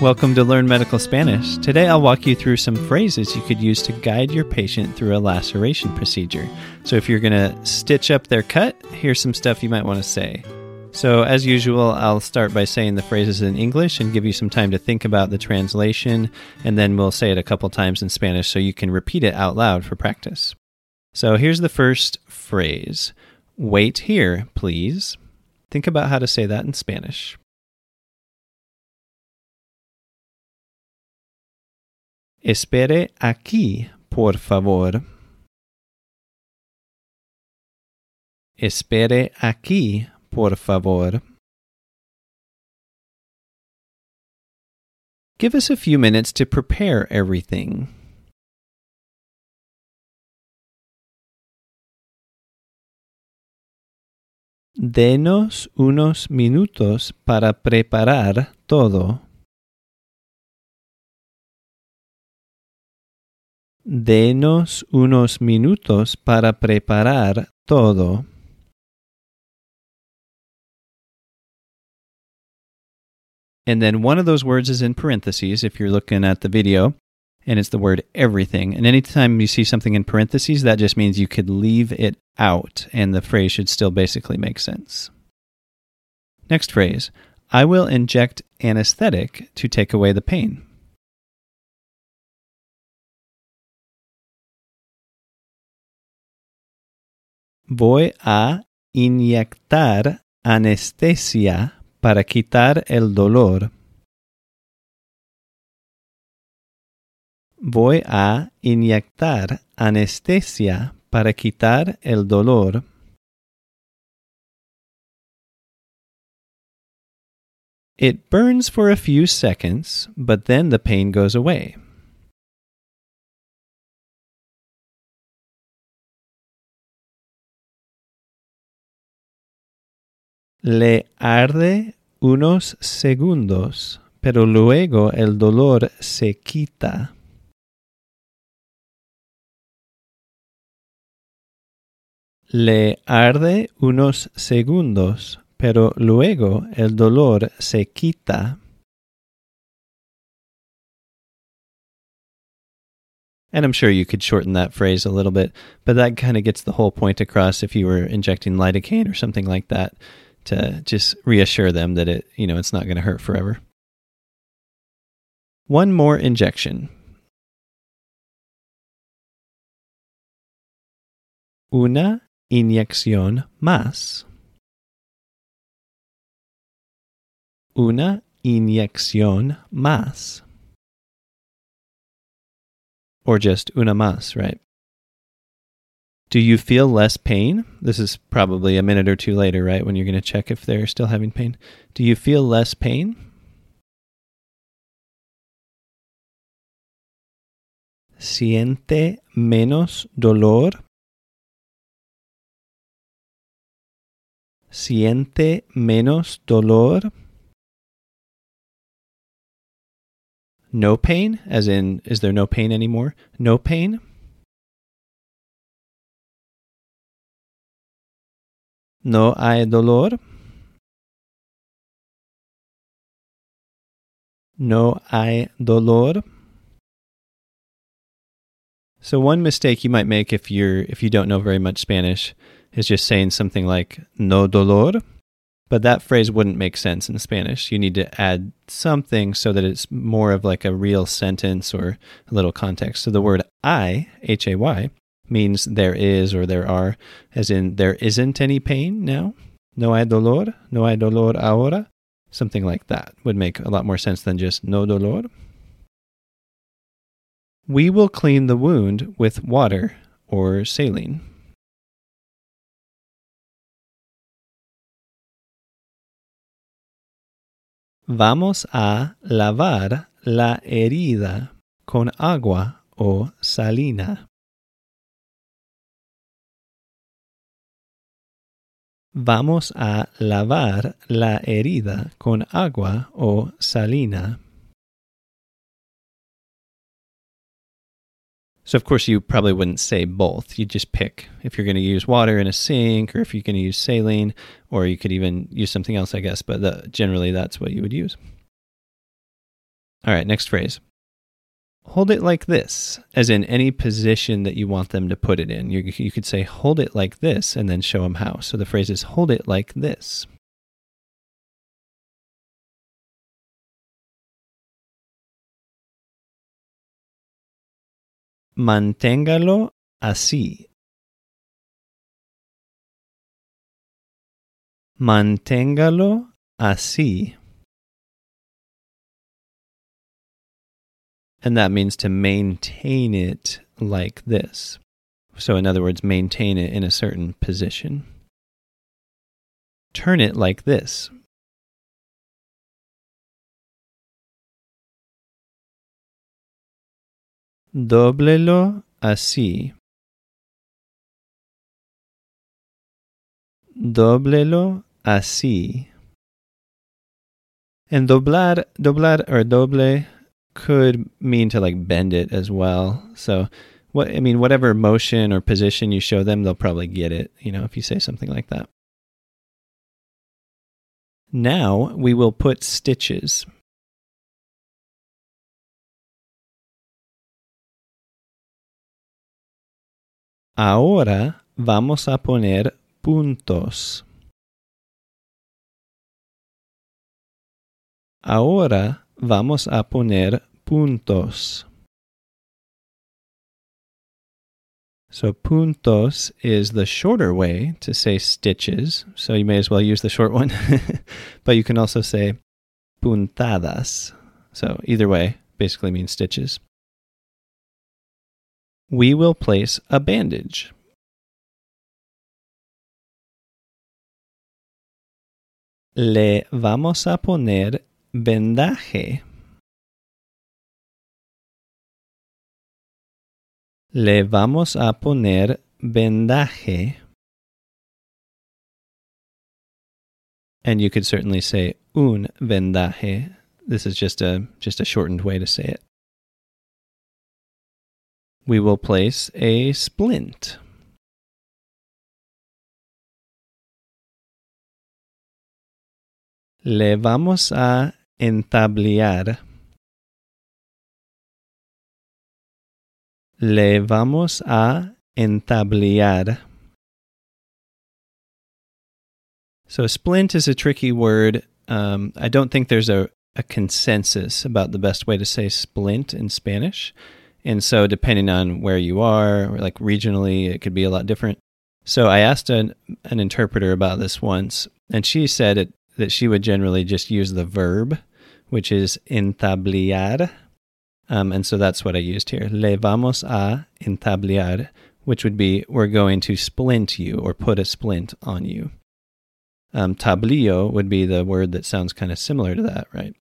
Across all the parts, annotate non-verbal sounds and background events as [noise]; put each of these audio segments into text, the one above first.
Welcome to Learn Medical Spanish. Today I'll walk you through some phrases you could use to guide your patient through a laceration procedure. So if you're going to stitch up their cut, here's some stuff you might want to say. So, as usual, I'll start by saying the phrases in English and give you some time to think about the translation, and then we'll say it a couple times in Spanish so you can repeat it out loud for practice. So, here's the first phrase Wait here, please. Think about how to say that in Spanish. Espere aquí, por favor. Espere aquí, por favor. Give us a few minutes to prepare everything. Denos unos minutos para preparar todo. Denos unos minutos para preparar todo. And then one of those words is in parentheses if you're looking at the video, and it's the word everything. And anytime you see something in parentheses, that just means you could leave it out, and the phrase should still basically make sense. Next phrase I will inject anesthetic to take away the pain. Voy a inyectar anestesia para quitar el dolor. Voy a inyectar anestesia para quitar el dolor. It burns for a few seconds, but then the pain goes away. Le arde unos segundos, pero luego el dolor se quita. Le arde unos segundos, pero luego el dolor se quita. And I'm sure you could shorten that phrase a little bit, but that kind of gets the whole point across if you were injecting lidocaine or something like that to just reassure them that it, you know, it's not going to hurt forever. One more injection. Una inyección más. Una inyección más. Or just una más, right? Do you feel less pain? This is probably a minute or two later, right? When you're going to check if they're still having pain. Do you feel less pain? ¿Siente menos dolor? ¿Siente menos dolor? No pain, as in, is there no pain anymore? No pain? No hay dolor. No hay dolor. So one mistake you might make if you're if you don't know very much Spanish is just saying something like no dolor, but that phrase wouldn't make sense in Spanish. You need to add something so that it's more of like a real sentence or a little context. So the word I, H A Y, means there is or there are, as in there isn't any pain now. No hay dolor, no hay dolor ahora. Something like that would make a lot more sense than just no dolor. We will clean the wound with water or saline. Vamos a lavar la herida con agua o salina. Vamos a lavar la herida con agua o salina. So, of course, you probably wouldn't say both. You just pick if you're going to use water in a sink or if you're going to use saline, or you could even use something else, I guess, but the, generally that's what you would use. All right, next phrase. Hold it like this, as in any position that you want them to put it in. You, you could say, hold it like this, and then show them how. So the phrase is, hold it like this. Manténgalo así. Manténgalo así. And that means to maintain it like this. So, in other words, maintain it in a certain position. Turn it like this. Dóblelo así. Dóblelo así. And doblar, doblar or doble could mean to like bend it as well. So what I mean, whatever motion or position you show them, they'll probably get it, you know, if you say something like that. Now we will put stitches. Ahora vamos a poner puntos. Ahora vamos a poner puntos. So puntos is the shorter way to say stitches. So you may as well use the short one. [laughs] but you can also say puntadas. So either way basically means stitches we will place a bandage. Le vamos a poner vendaje. Le vamos a poner vendaje. And you could certainly say un vendaje. This is just a just a shortened way to say it we will place a splint. Le vamos a entablar. Le vamos a entablar. So, splint is a tricky word. Um, I don't think there's a, a consensus about the best way to say splint in Spanish. And so, depending on where you are, like regionally, it could be a lot different. So, I asked an, an interpreter about this once, and she said it, that she would generally just use the verb, which is entablar. Um, and so that's what I used here. Le vamos a entablar, which would be we're going to splint you or put a splint on you. Um, tablillo would be the word that sounds kind of similar to that, right?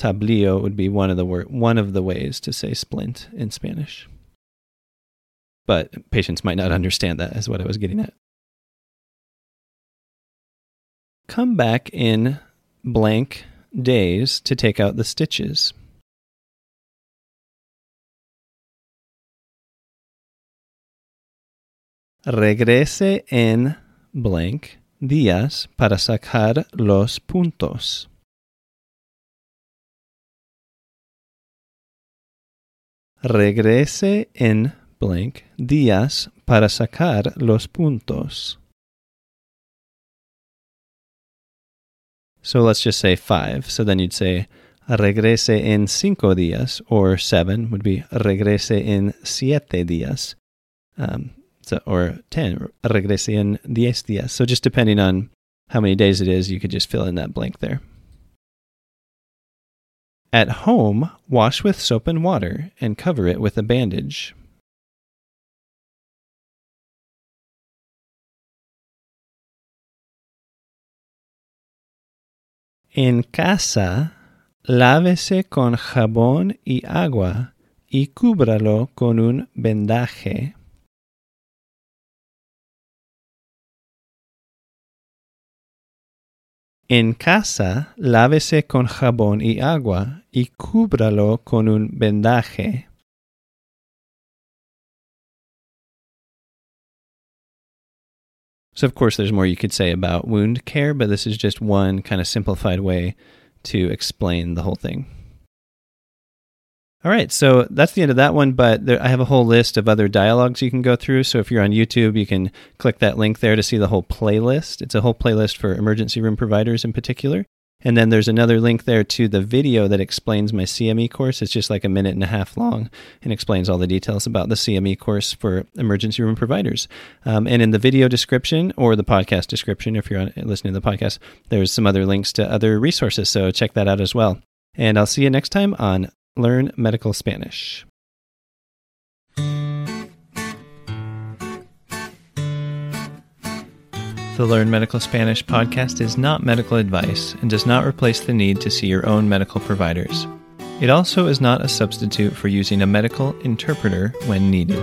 tablillo would be one of the word, one of the ways to say splint in Spanish. But patients might not understand that, is what I was getting at. Come back in blank days to take out the stitches. Regrese en blank días para sacar los puntos. regrese en blank días para sacar los puntos. So let's just say five. So then you'd say regrese en cinco días, or seven would be regrese en siete días, um, so, or ten, regrese en diez días. So just depending on how many days it is, you could just fill in that blank there. At home, wash with soap and water and cover it with a bandage. En casa, lávese con jabón y agua y cúbralo con un vendaje. En casa, lávese con jabón y agua y cúbralo con un vendaje. So, of course, there's more you could say about wound care, but this is just one kind of simplified way to explain the whole thing. All right, so that's the end of that one, but there, I have a whole list of other dialogues you can go through. So if you're on YouTube, you can click that link there to see the whole playlist. It's a whole playlist for emergency room providers in particular. And then there's another link there to the video that explains my CME course. It's just like a minute and a half long and explains all the details about the CME course for emergency room providers. Um, and in the video description or the podcast description, if you're listening to the podcast, there's some other links to other resources. So check that out as well. And I'll see you next time on Learn Medical Spanish. The Learn Medical Spanish podcast is not medical advice and does not replace the need to see your own medical providers. It also is not a substitute for using a medical interpreter when needed.